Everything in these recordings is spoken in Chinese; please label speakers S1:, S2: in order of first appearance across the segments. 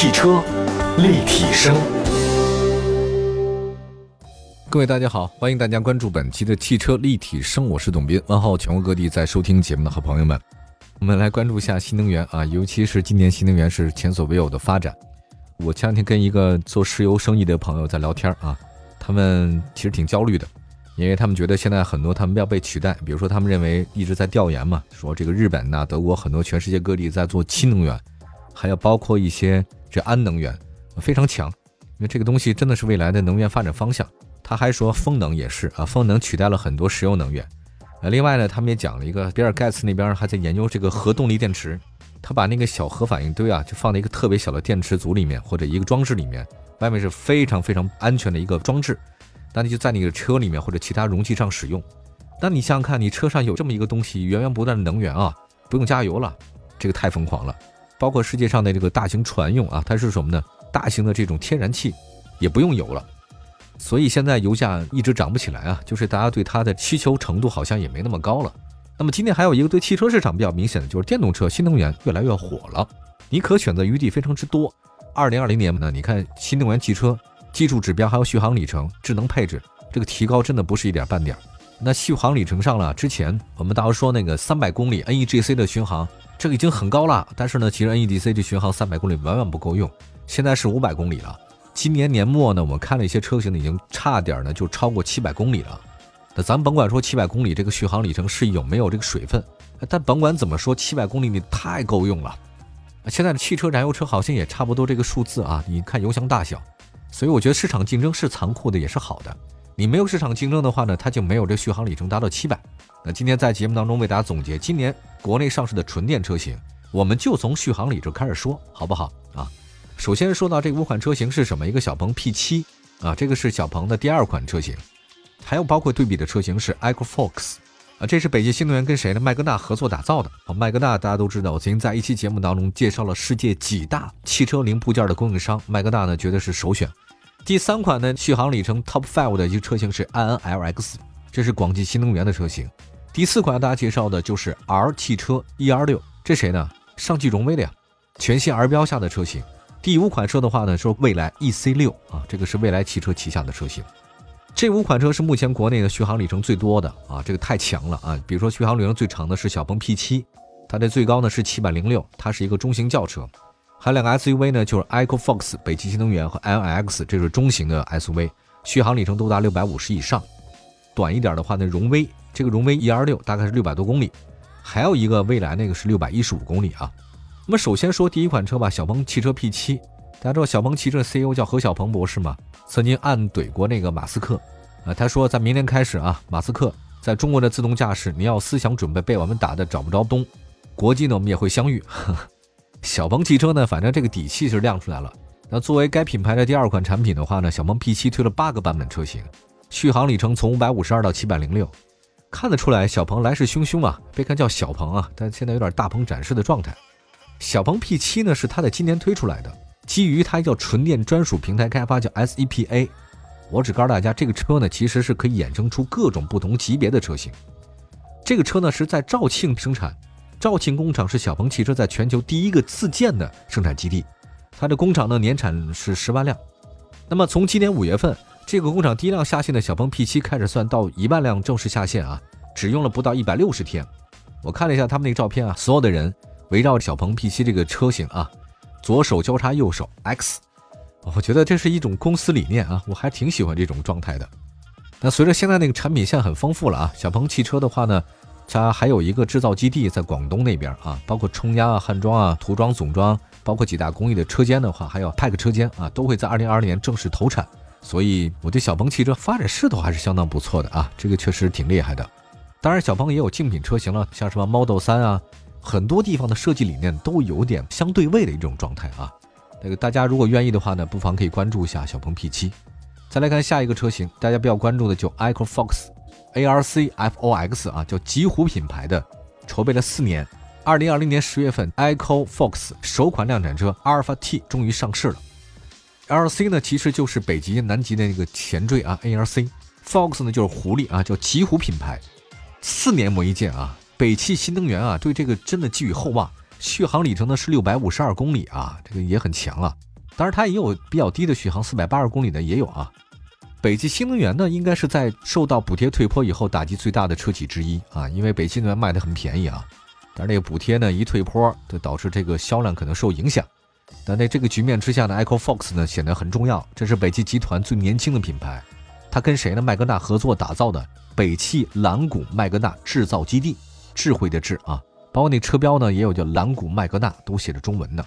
S1: 汽车立体声，
S2: 各位大家好，欢迎大家关注本期的汽车立体声，我是董斌，问候全国各地在收听节目的好朋友们。我们来关注一下新能源啊，尤其是今年新能源是前所未有的发展。我前两天跟一个做石油生意的朋友在聊天啊，他们其实挺焦虑的，因为他们觉得现在很多他们要被取代，比如说他们认为一直在调研嘛，说这个日本呐、德国很多全世界各地在做氢能源。还有包括一些这氨能源，非常强，因为这个东西真的是未来的能源发展方向。他还说风能也是啊，风能取代了很多石油能源。呃，另外呢，他们也讲了一个，比尔盖茨那边还在研究这个核动力电池，他把那个小核反应堆啊，就放在一个特别小的电池组里面或者一个装置里面，外面是非常非常安全的一个装置，那你就在你的车里面或者其他容器上使用。那你想想看，你车上有这么一个东西，源源不断的能源啊，不用加油了，这个太疯狂了。包括世界上的这个大型船用啊，它是什么呢？大型的这种天然气也不用油了，所以现在油价一直涨不起来啊，就是大家对它的需求程度好像也没那么高了。那么今天还有一个对汽车市场比较明显的就是电动车、新能源越来越火了，你可选择余地非常之多。二零二零年呢，你看新能源汽车技术指标还有续航里程、智能配置，这个提高真的不是一点半点儿。那续航里程上了，之前我们大家说那个三百公里 NEDC 的巡航。这个已经很高了，但是呢，其实 NEDC 这巡航三百公里远远不够用，现在是五百公里了。今年年末呢，我们看了一些车型呢，已经差点呢就超过七百公里了。那咱甭管说七百公里这个续航里程是有没有这个水分，但甭管怎么说，七百公里你太够用了。现在的汽车燃油车好像也差不多这个数字啊，你看油箱大小，所以我觉得市场竞争是残酷的，也是好的。你没有市场竞争的话呢，它就没有这续航里程达到七百。那今天在节目当中为大家总结今年国内上市的纯电车型，我们就从续航里程开始说，好不好啊？首先说到这五款车型是什么？一个小鹏 P7 啊，这个是小鹏的第二款车型，还有包括对比的车型是 EcoFox 啊，这是北汽新能源跟谁呢？麦格纳合作打造的。啊，麦格纳大家都知道，我曾经在一期节目当中介绍了世界几大汽车零部件的供应商，麦格纳呢绝对是首选。第三款呢，续航里程 Top Five 的一个车型是 iNLX，这是广汽新能源的车型。第四款要大家介绍的就是 R 汽车 ER 六，这谁呢？上汽荣威的呀，全新 R 标下的车型。第五款车的话呢，说蔚来 EC 六啊，这个是蔚来汽车旗下的车型。这五款车是目前国内的续航里程最多的啊，这个太强了啊！比如说续航里程最长的是小鹏 P7，它的最高呢是七百零六，它是一个中型轿车。还有两个 SUV 呢，就是 EcoFox 北汽新能源和 LX，这是中型的 SUV，续航里程都达六百五十以上。短一点的话呢，荣威这个荣威 ER 六大概是六百多公里，还有一个蔚来那个是六百一十五公里啊。那么首先说第一款车吧，小鹏汽车 P7，大家知道小鹏汽车 CEO 叫何小鹏博士吗？曾经暗怼过那个马斯克啊，他说在明年开始啊，马斯克在中国的自动驾驶，你要思想准备被我们打的找不着东，国际呢我们也会相遇。小鹏汽车呢，反正这个底气是亮出来了。那作为该品牌的第二款产品的话呢，小鹏 P7 推了八个版本车型，续航里程从五百五十二到七百零六。看得出来，小鹏来势汹汹啊！别看叫小鹏啊，但现在有点大鹏展示的状态。小鹏 P7 呢，是它在今年推出来的，基于它叫纯电专属平台开发，叫 SEPA。我只告诉大家，这个车呢，其实是可以衍生出各种不同级别的车型。这个车呢，是在肇庆生产。肇庆工厂是小鹏汽车在全球第一个自建的生产基地，它的工厂呢年产是十万辆。那么从今年五月份这个工厂第一辆下线的小鹏 P7 开始算到一万辆正式下线啊，只用了不到一百六十天。我看了一下他们那个照片啊，所有的人围绕着小鹏 P7 这个车型啊，左手交叉右手 X，我觉得这是一种公司理念啊，我还挺喜欢这种状态的。那随着现在那个产品线很丰富了啊，小鹏汽车的话呢。它还有一个制造基地在广东那边啊，包括冲压啊、焊装啊、涂装总装，包括几大工艺的车间的话，还有 Pack 车间啊，都会在二零二二年正式投产。所以我对小鹏汽车发展势头还是相当不错的啊，这个确实挺厉害的。当然，小鹏也有竞品车型了，像什么 Model 三啊，很多地方的设计理念都有点相对位的一种状态啊。那个大家如果愿意的话呢，不妨可以关注一下小鹏 P7。再来看下一个车型，大家比较关注的就 i c o Fox。A R C F O X 啊，叫极狐品牌的，筹备了四年，二零二零年十月份，Echo Fox 首款量产车阿尔法 T 终于上市了。L C 呢，其实就是北极、南极的那个前缀啊，A R C，Fox 呢就是狐狸啊，叫极狐品牌。四年磨一剑啊，北汽新能源啊，对这个真的寄予厚望。续航里程呢是六百五十二公里啊，这个也很强啊。当然它也有比较低的续航，四百八十公里的也有啊。北汽新能源呢，应该是在受到补贴退坡以后打击最大的车企之一啊，因为北汽能源卖的很便宜啊，但是那个补贴呢一退坡，就导致这个销量可能受影响。但在这个局面之下呢，EcoFox 呢显得很重要，这是北汽集团最年轻的品牌，它跟谁呢？麦格纳合作打造的北汽蓝谷麦格纳制造基地，智慧的智啊，包括那车标呢也有叫蓝谷麦格纳，都写着中文的。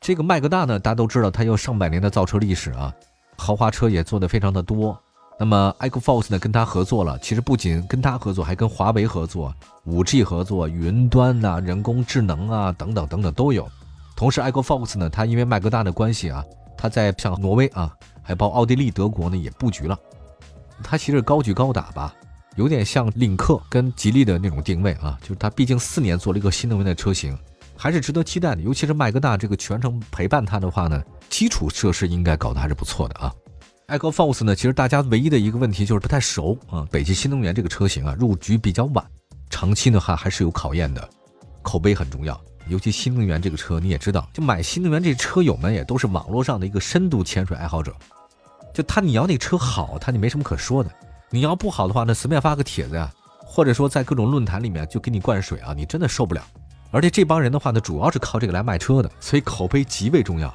S2: 这个麦格纳呢，大家都知道它有上百年的造车历史啊。豪华车也做的非常的多，那么 EcoForce 呢跟他合作了，其实不仅跟他合作，还跟华为合作，五 G 合作，云端呐，人工智能啊等等等等都有。同时 Ecofox 呢，它因为麦格纳的关系啊，它在像挪威啊，还包括奥地利、德国呢也布局了。它其实高举高打吧，有点像领克跟吉利的那种定位啊，就是它毕竟四年做了一个新能源的车型，还是值得期待的。尤其是麦格纳这个全程陪伴它的话呢。基础设施应该搞得还是不错的啊。EcoFox 呢，其实大家唯一的一个问题就是不太熟啊。北汽新能源这个车型啊，入局比较晚，长期的话还是有考验的，口碑很重要。尤其新能源这个车，你也知道，就买新能源这车友们也都是网络上的一个深度潜水爱好者。就他你要那车好，他就没什么可说的；你要不好的话呢，随便发个帖子呀，或者说在各种论坛里面就给你灌水啊，你真的受不了。而且这帮人的话呢，主要是靠这个来卖车的，所以口碑极为重要。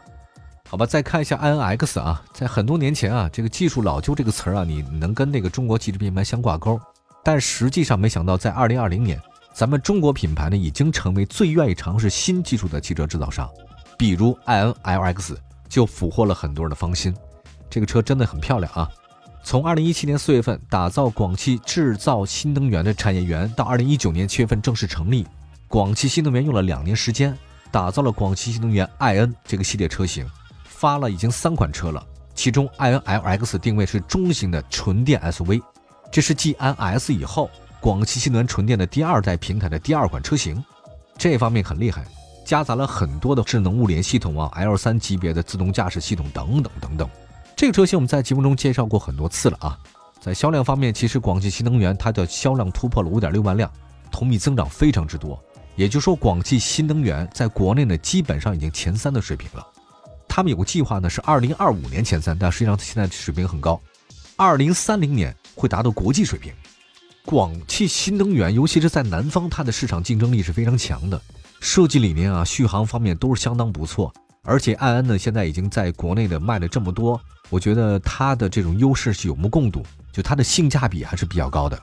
S2: 好吧，再看一下 i n x 啊，在很多年前啊，这个技术老旧这个词儿啊，你能跟那个中国汽车品牌相挂钩，但实际上没想到，在二零二零年，咱们中国品牌呢已经成为最愿意尝试新技术的汽车制造商，比如 i n l x 就俘获了很多人的芳心，这个车真的很漂亮啊。从二零一七年四月份打造广汽制造新能源的产业园，到二零一九年七月份正式成立，广汽新能源用了两年时间，打造了广汽新能源 i n 这个系列车型。发了已经三款车了，其中 i n l x 定位是中型的纯电 SUV，这是继 NS 以后广汽新能源纯电的第二代平台的第二款车型，这方面很厉害，夹杂了很多的智能物联系统啊，L 三级别的自动驾驶系统等等等等。这个车型我们在节目中介绍过很多次了啊，在销量方面，其实广汽新能源它的销量突破了五点六万辆，同比增长非常之多，也就是说广汽新能源在国内呢基本上已经前三的水平了。他们有个计划呢，是二零二五年前三，但实际上现在水平很高，二零三零年会达到国际水平。广汽新能源，尤其是在南方，它的市场竞争力是非常强的，设计理念啊、续航方面都是相当不错。而且爱安呢，现在已经在国内的卖了这么多，我觉得它的这种优势是有目共睹，就它的性价比还是比较高的。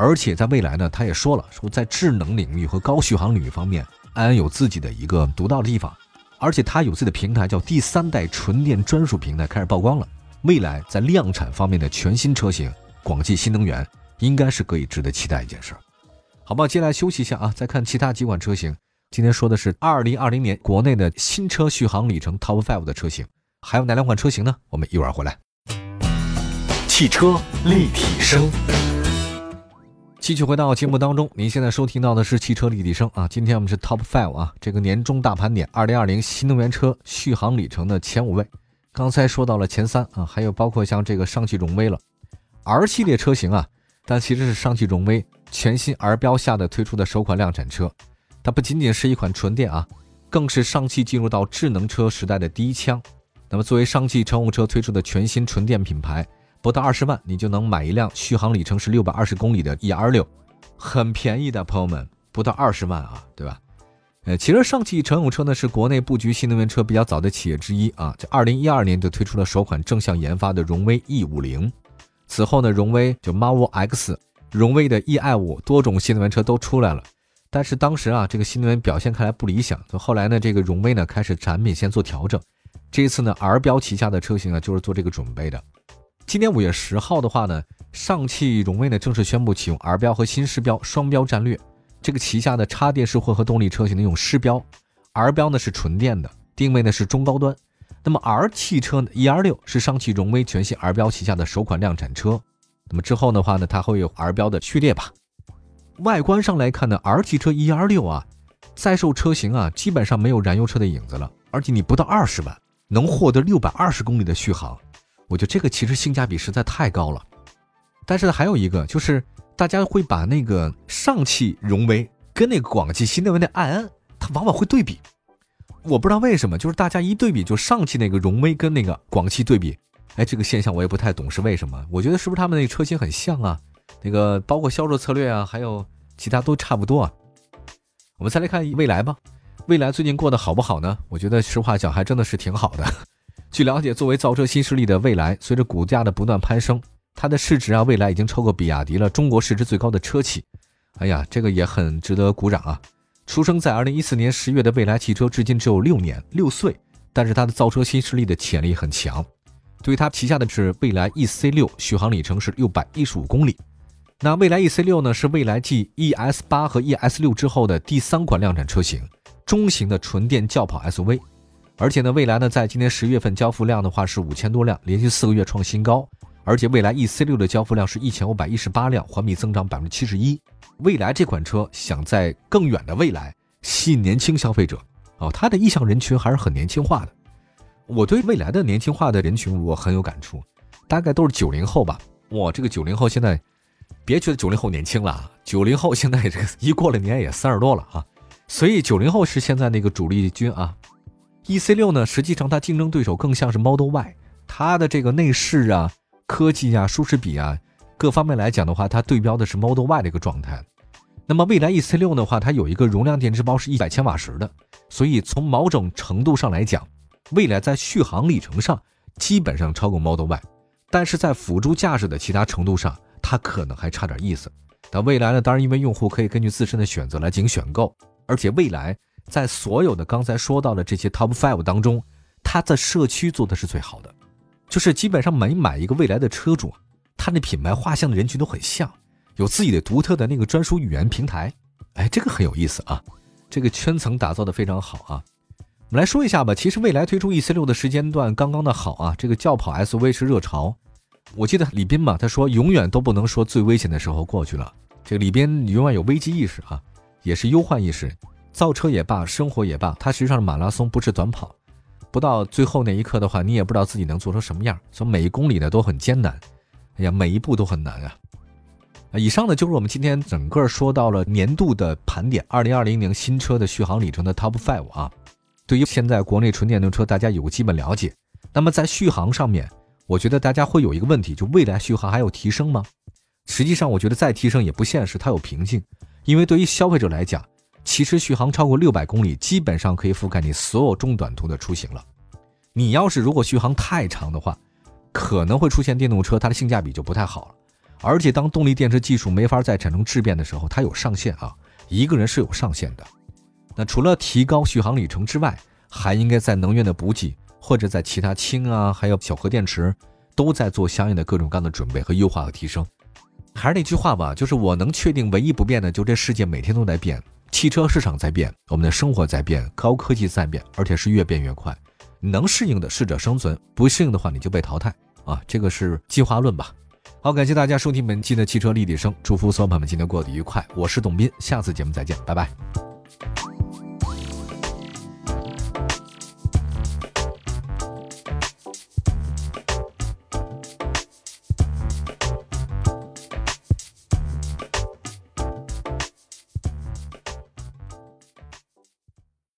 S2: 而且在未来呢，他也说了，说在智能领域和高续航领域方面，安安有自己的一个独到的地方。而且它有自己的平台，叫第三代纯电专属平台，开始曝光了。未来在量产方面的全新车型，广汽新能源应该是可以值得期待一件事儿。好吧，接下来休息一下啊，再看其他几款车型。今天说的是二零二零年国内的新车续航里程 Top Five 的车型，还有哪两款车型呢？我们一会儿回来。
S1: 汽车立体声。
S2: 继续回到节目当中，您现在收听到的是汽车立体声啊。今天我们是 Top Five 啊，这个年终大盘点，二零二零新能源车续航里程的前五位。刚才说到了前三啊，还有包括像这个上汽荣威了，R 系列车型啊，但其实是上汽荣威全新 R 标下的推出的首款量产车。它不仅仅是一款纯电啊，更是上汽进入到智能车时代的第一枪。那么作为上汽乘用车推出的全新纯电品牌。不到二十万，你就能买一辆续航里程是六百二十公里的 E R 六，很便宜的，朋友们，不到二十万啊，对吧？呃，其实上汽乘用车呢是国内布局新能源车比较早的企业之一啊，在二零一二年就推出了首款正向研发的荣威 E 五零，此后呢，荣威就 Marvel X、荣威的 E i 五多种新能源车都出来了，但是当时啊，这个新能源表现看来不理想，就后来呢，这个荣威呢开始产品线做调整，这一次呢，R 标旗下的车型啊就是做这个准备的。今年五月十号的话呢，上汽荣威呢正式宣布启用 R 标和新狮标双标战略。这个旗下的插电式混合动力车型呢用狮标，R 标呢是纯电的，定位呢是中高端。那么 R 汽车呢 E R 六是上汽荣威全新 R 标旗下的首款量产车。那么之后的话呢，它会有 R 标的序列吧。外观上来看呢，R 汽车 E R 六啊，在售车型啊基本上没有燃油车的影子了，而且你不到二十万能获得六百二十公里的续航。我觉得这个其实性价比实在太高了，但是还有一个就是大家会把那个上汽荣威跟那个广汽新能源的爱安，它往往会对比。我不知道为什么，就是大家一对比，就上汽那个荣威跟那个广汽对比，哎，这个现象我也不太懂是为什么。我觉得是不是他们那个车型很像啊？那个包括销售策略啊，还有其他都差不多啊。我们再来看蔚来吧，蔚来最近过得好不好呢？我觉得实话讲还真的是挺好的。据了解，作为造车新势力的蔚来，随着股价的不断攀升，它的市值啊，蔚来已经超过比亚迪了，中国市值最高的车企。哎呀，这个也很值得鼓掌啊！出生在二零一四年十月的蔚来汽车，至今只有六年六岁，但是它的造车新势力的潜力很强。对于它旗下的是蔚来 EC 六，续航里程是六百一十五公里。那蔚来 EC 六呢，是蔚来继 ES 八和 ES 六之后的第三款量产车型，中型的纯电轿跑 SUV。而且呢，蔚来呢在今年十月份交付量的话是五千多辆，连续四个月创新高。而且蔚来 EC 六的交付量是一千五百一十八辆，环比增长百分之七十一。蔚来这款车想在更远的未来吸引年轻消费者，哦，它的意向人群还是很年轻化的。我对未来的年轻化的人群我很有感触，大概都是九零后吧。哇，这个九零后现在。别觉得九零后年轻了啊，九零后现在这个 一过了年也三十多了啊，所以九零后是现在那个主力军啊。E C 六呢，实际上它竞争对手更像是 Model Y，它的这个内饰啊、科技啊、舒适比啊各方面来讲的话，它对标的是 Model Y 的一个状态。那么未来 E C 六的话，它有一个容量电池包是一百千瓦时的，所以从某种程度上来讲，未来在续航里程上基本上超过 Model Y，但是在辅助驾驶的其他程度上。它可能还差点意思，但未来呢？当然，因为用户可以根据自身的选择来进行选购，而且未来在所有的刚才说到的这些 Top Five 当中，它的社区做的是最好的，就是基本上每买一个未来的车主，他那品牌画像的人群都很像，有自己的独特的那个专属语言平台，哎，这个很有意思啊，这个圈层打造的非常好啊。我们来说一下吧，其实未来推出 E C 六的时间段刚刚的好啊，这个轿跑 S U V 是热潮。我记得李斌嘛，他说永远都不能说最危险的时候过去了。这个李斌永远有危机意识啊，也是忧患意识。造车也罢，生活也罢，它实际上是马拉松，不是短跑。不到最后那一刻的话，你也不知道自己能做成什么样。所以每一公里呢都很艰难，哎呀，每一步都很难啊。啊，以上呢就是我们今天整个说到了年度的盘点，二零二零年新车的续航里程的 Top Five 啊。对于现在国内纯电动车，大家有个基本了解。那么在续航上面。我觉得大家会有一个问题，就未来续航还有提升吗？实际上，我觉得再提升也不现实，它有瓶颈。因为对于消费者来讲，其实续航超过六百公里，基本上可以覆盖你所有中短途的出行了。你要是如果续航太长的话，可能会出现电动车它的性价比就不太好了。而且当动力电池技术没法再产生质变的时候，它有上限啊，一个人是有上限的。那除了提高续航里程之外，还应该在能源的补给。或者在其他氢啊，还有小核电池，都在做相应的各种各样的准备和优化和提升。还是那句话吧，就是我能确定唯一不变的，就这世界每天都在变，汽车市场在变，我们的生活在变，高科技在变，而且是越变越快。能适应的适者生存，不适应的话你就被淘汰啊！这个是进化论吧。好，感谢大家收听本期的汽车立体声，祝福所有朋友们今天过得愉快。我是董斌，下次节目再见，拜拜。